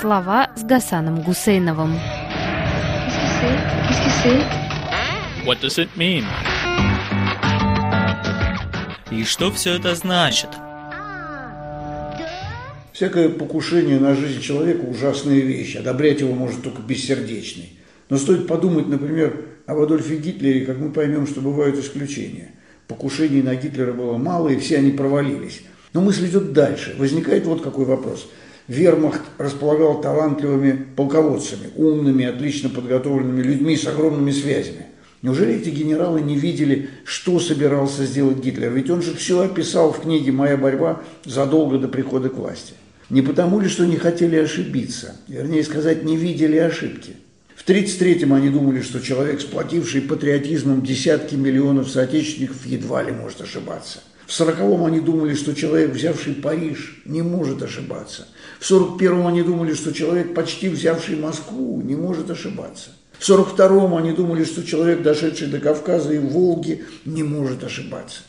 Слова с Гасаном Гусейновым. What does it mean? И что все это значит? Всякое покушение на жизнь человека – ужасная вещь. Одобрять его может только бессердечный. Но стоит подумать, например, об Адольфе Гитлере, как мы поймем, что бывают исключения. Покушений на Гитлера было мало, и все они провалились. Но мысль идет дальше. Возникает вот какой вопрос. Вермахт располагал талантливыми полководцами, умными, отлично подготовленными людьми с огромными связями. Неужели эти генералы не видели, что собирался сделать Гитлер? Ведь он же все описал в книге «Моя борьба» задолго до прихода к власти. Не потому ли, что не хотели ошибиться, вернее сказать, не видели ошибки. В 1933-м они думали, что человек, сплотивший патриотизмом десятки миллионов соотечественников, едва ли может ошибаться. В 40-м они думали, что человек, взявший Париж, не может ошибаться. В 41-м они думали, что человек, почти взявший Москву, не может ошибаться. В 42-м они думали, что человек, дошедший до Кавказа и Волги, не может ошибаться.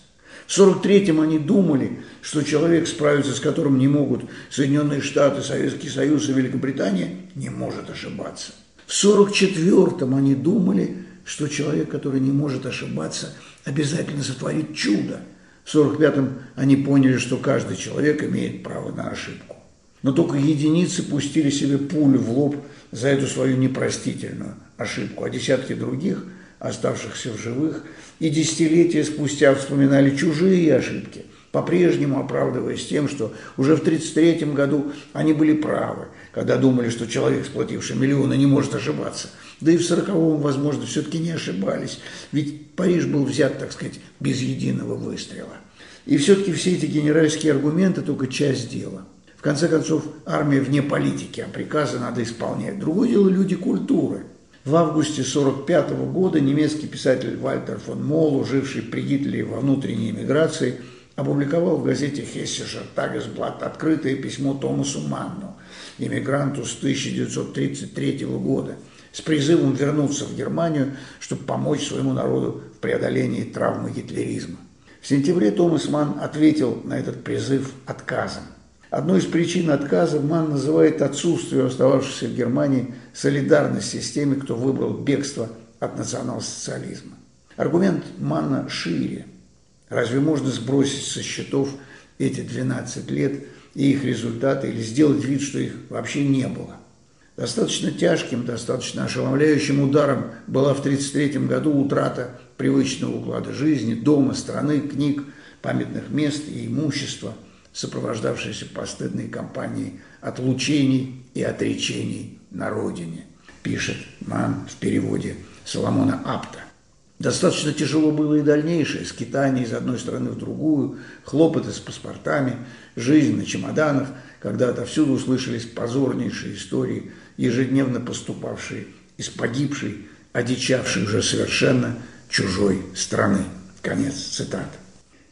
В 43-м они думали, что человек, справиться с которым не могут Соединенные Штаты, Советский Союз и Великобритания, не может ошибаться. В 44-м они думали, что человек, который не может ошибаться, обязательно сотворит чудо. В 45-м они поняли, что каждый человек имеет право на ошибку. Но только единицы пустили себе пулю в лоб за эту свою непростительную ошибку, а десятки других – оставшихся в живых, и десятилетия спустя вспоминали чужие ошибки, по-прежнему оправдываясь тем, что уже в 1933 году они были правы, когда думали, что человек, сплотивший миллионы, не может ошибаться. Да и в 40-м, возможно, все-таки не ошибались, ведь Париж был взят, так сказать, без единого выстрела. И все-таки все эти генеральские аргументы – только часть дела. В конце концов, армия вне политики, а приказы надо исполнять. Другое дело – люди культуры – в августе 1945 года немецкий писатель Вальтер фон Молу, живший при Гитлере во внутренней эмиграции, опубликовал в газете «Хессишер Тагесблат» открытое письмо Томасу Манну, иммигранту с 1933 года, с призывом вернуться в Германию, чтобы помочь своему народу в преодолении травмы гитлеризма. В сентябре Томас Манн ответил на этот призыв отказом – Одной из причин отказа Ман называет отсутствие остававшейся в Германии солидарности с теми, кто выбрал бегство от национал-социализма. Аргумент Манна шире. Разве можно сбросить со счетов эти 12 лет и их результаты или сделать вид, что их вообще не было? Достаточно тяжким, достаточно ошеломляющим ударом была в 1933 году утрата привычного уклада жизни, дома, страны, книг, памятных мест и имущества – сопровождавшейся постыдной кампанией отлучений и отречений на родине, пишет Ман в переводе Соломона Апта. Достаточно тяжело было и дальнейшее, скитание из одной страны в другую, хлопоты с паспортами, жизнь на чемоданах, когда отовсюду услышались позорнейшие истории, ежедневно поступавшие из погибшей, одичавшей уже совершенно чужой страны. Конец цитаты.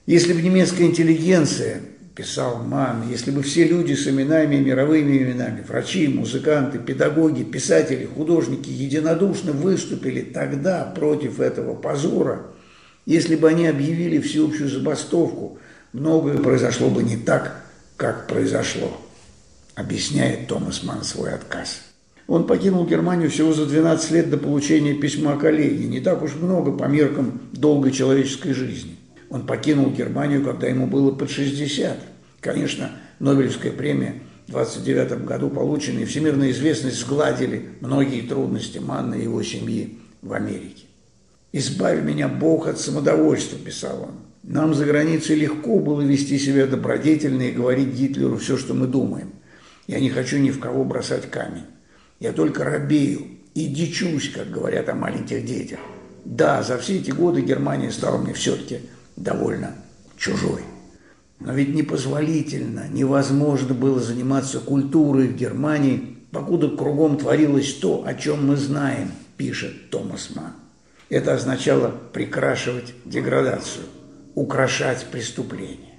Если бы немецкая интеллигенция писал Ман, если бы все люди с именами, мировыми именами, врачи, музыканты, педагоги, писатели, художники единодушно выступили тогда против этого позора, если бы они объявили всеобщую забастовку, многое произошло бы не так, как произошло, объясняет Томас Ман свой отказ. Он покинул Германию всего за 12 лет до получения письма коллеги, не так уж много по меркам долгой человеческой жизни. Он покинул Германию, когда ему было под 60. Конечно, Нобелевская премия в 29 году полученная и всемирная известность сгладили многие трудности Манна и его семьи в Америке. «Избавь меня, Бог, от самодовольства», – писал он. «Нам за границей легко было вести себя добродетельно и говорить Гитлеру все, что мы думаем. Я не хочу ни в кого бросать камень. Я только робею и дичусь, как говорят о маленьких детях. Да, за все эти годы Германия стала мне все-таки довольно чужой. Но ведь непозволительно, невозможно было заниматься культурой в Германии, покуда кругом творилось то, о чем мы знаем, пишет Томас Ман. Это означало прикрашивать деградацию, украшать преступление.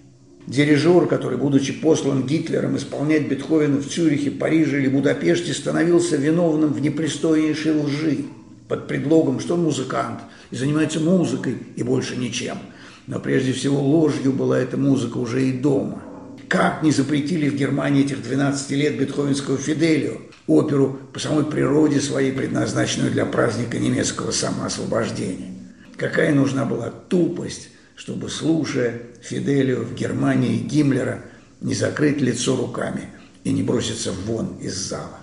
Дирижер, который, будучи послан Гитлером исполнять Бетховена в Цюрихе, Париже или Будапеште, становился виновным в непристойнейшей лжи под предлогом, что он музыкант и занимается музыкой и больше ничем – но прежде всего ложью была эта музыка уже и дома. как не запретили в Германии этих 12 лет бетховенского Фиделио, оперу по самой природе своей, предназначенную для праздника немецкого самоосвобождения. Какая нужна была тупость, чтобы, слушая Фиделио в Германии Гиммлера, не закрыть лицо руками и не броситься вон из зала.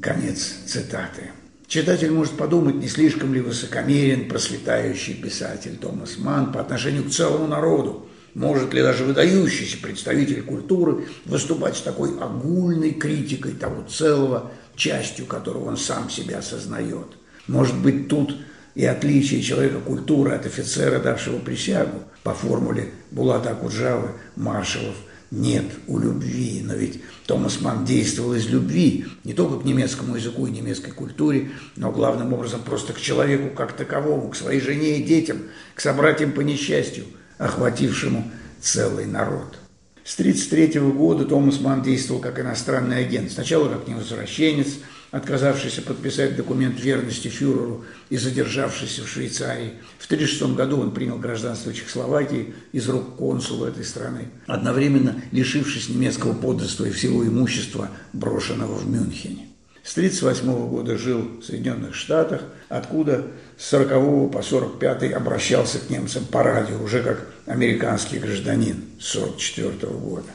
Конец цитаты. Читатель может подумать, не слишком ли высокомерен просветающий писатель Томас Ман по отношению к целому народу, может ли даже выдающийся представитель культуры выступать с такой огульной критикой того целого, частью которого он сам себя осознает. Может быть, тут и отличие человека культуры от офицера, давшего присягу, по формуле Булата Акуджавы, маршалов – нет у любви. Но ведь Томас Ман действовал из любви не только к немецкому языку и немецкой культуре, но главным образом просто к человеку как таковому, к своей жене и детям, к собратьям по несчастью, охватившему целый народ. С 1933 года Томас Ман действовал как иностранный агент. Сначала как невозвращенец – отказавшийся подписать документ верности фюреру и задержавшийся в Швейцарии. В 1936 году он принял гражданство Чехословакии из рук консула этой страны, одновременно лишившись немецкого подданства и всего имущества, брошенного в Мюнхене. С 1938 года жил в Соединенных Штатах, откуда с 40 по 45 обращался к немцам по радио, уже как американский гражданин с 1944 года.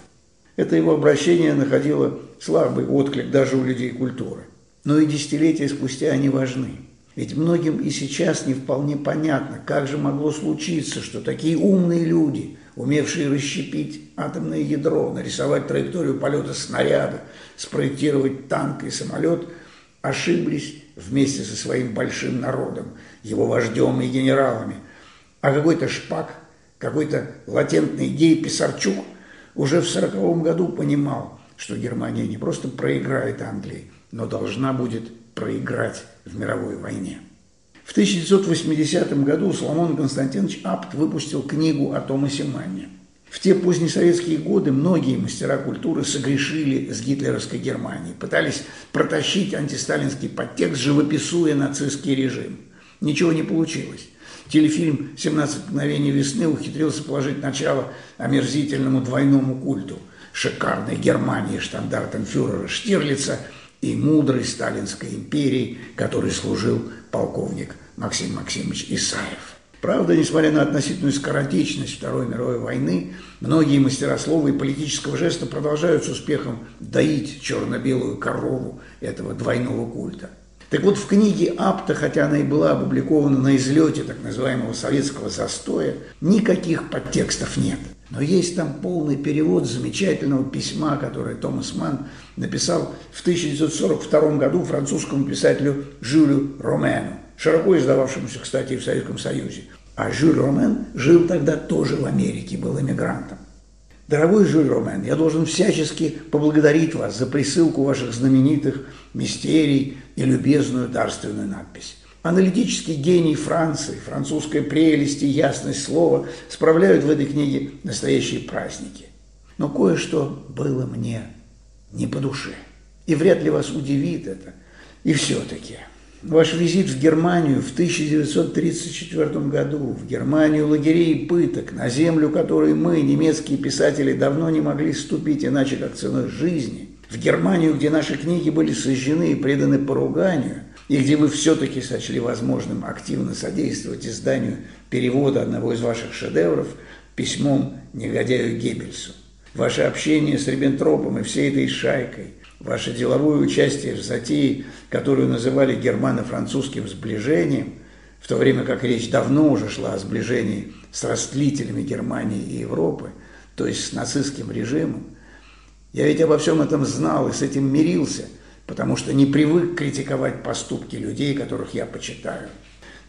Это его обращение находило слабый отклик даже у людей культуры но и десятилетия спустя они важны. Ведь многим и сейчас не вполне понятно, как же могло случиться, что такие умные люди, умевшие расщепить атомное ядро, нарисовать траекторию полета снаряда, спроектировать танк и самолет, ошиблись вместе со своим большим народом, его вождем и генералами. А какой-то шпак, какой-то латентный гей Писарчук уже в сороковом году понимал, что Германия не просто проиграет Англии, но должна будет проиграть в мировой войне. В 1980 году Соломон Константинович Апт выпустил книгу о Томасе Манне. В те позднесоветские годы многие мастера культуры согрешили с гитлеровской Германией, пытались протащить антисталинский подтекст, живописуя нацистский режим. Ничего не получилось. Телефильм «17 мгновений весны» ухитрился положить начало омерзительному двойному культу шикарной Германии штандартом фюрера Штирлица – и мудрой сталинской империи, которой служил полковник Максим Максимович Исаев. Правда, несмотря на относительную скоротечность Второй мировой войны, многие мастера слова и политического жеста продолжают с успехом доить черно-белую корову этого двойного культа. Так вот, в книге Апта, хотя она и была опубликована на излете так называемого советского застоя, никаких подтекстов нет. Но есть там полный перевод замечательного письма, которое Томас Ман написал в 1942 году французскому писателю Жюлю Ромену, широко издававшемуся, кстати, в Советском Союзе. А Жюль Ромен жил тогда тоже в Америке, был эмигрантом. Дорогой Жюль Ромен, я должен всячески поблагодарить вас за присылку ваших знаменитых мистерий и любезную дарственную надпись. Аналитический гений Франции, французская прелесть и ясность слова справляют в этой книге настоящие праздники. Но кое-что было мне не по душе. И вряд ли вас удивит это. И все-таки ваш визит в Германию в 1934 году, в Германию лагерей пыток, на землю, которой мы, немецкие писатели, давно не могли ступить иначе, как ценой жизни, в Германию, где наши книги были сожжены и преданы поруганию, и где вы все-таки сочли возможным активно содействовать изданию перевода одного из ваших шедевров письмом негодяю Геббельсу. Ваше общение с Риббентропом и всей этой шайкой, ваше деловое участие в затее, которую называли германо-французским сближением, в то время как речь давно уже шла о сближении с растлителями Германии и Европы, то есть с нацистским режимом, я ведь обо всем этом знал и с этим мирился – потому что не привык критиковать поступки людей, которых я почитаю.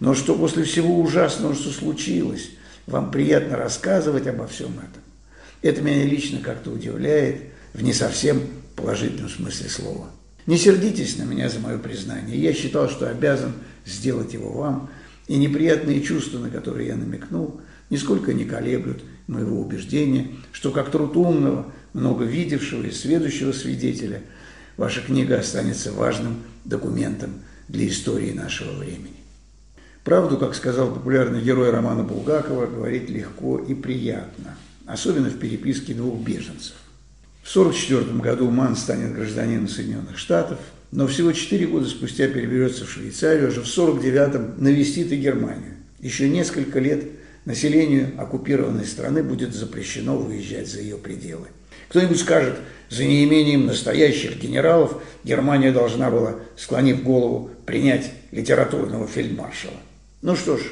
Но что после всего ужасного, что случилось, вам приятно рассказывать обо всем этом. Это меня лично как-то удивляет в не совсем положительном смысле слова. Не сердитесь на меня за мое признание. Я считал, что обязан сделать его вам, и неприятные чувства, на которые я намекнул, нисколько не колеблют моего убеждения, что как труд умного, много видевшего и следующего свидетеля – ваша книга останется важным документом для истории нашего времени. Правду, как сказал популярный герой романа Булгакова, говорить легко и приятно, особенно в переписке двух беженцев. В 1944 году Ман станет гражданином Соединенных Штатов, но всего 4 года спустя переберется в Швейцарию, а же в 1949-м навестит и Германию. Еще несколько лет населению оккупированной страны будет запрещено выезжать за ее пределы. Кто-нибудь скажет, за неимением настоящих генералов Германия должна была, склонив голову, принять литературного фельдмаршала. Ну что ж,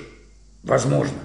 возможно.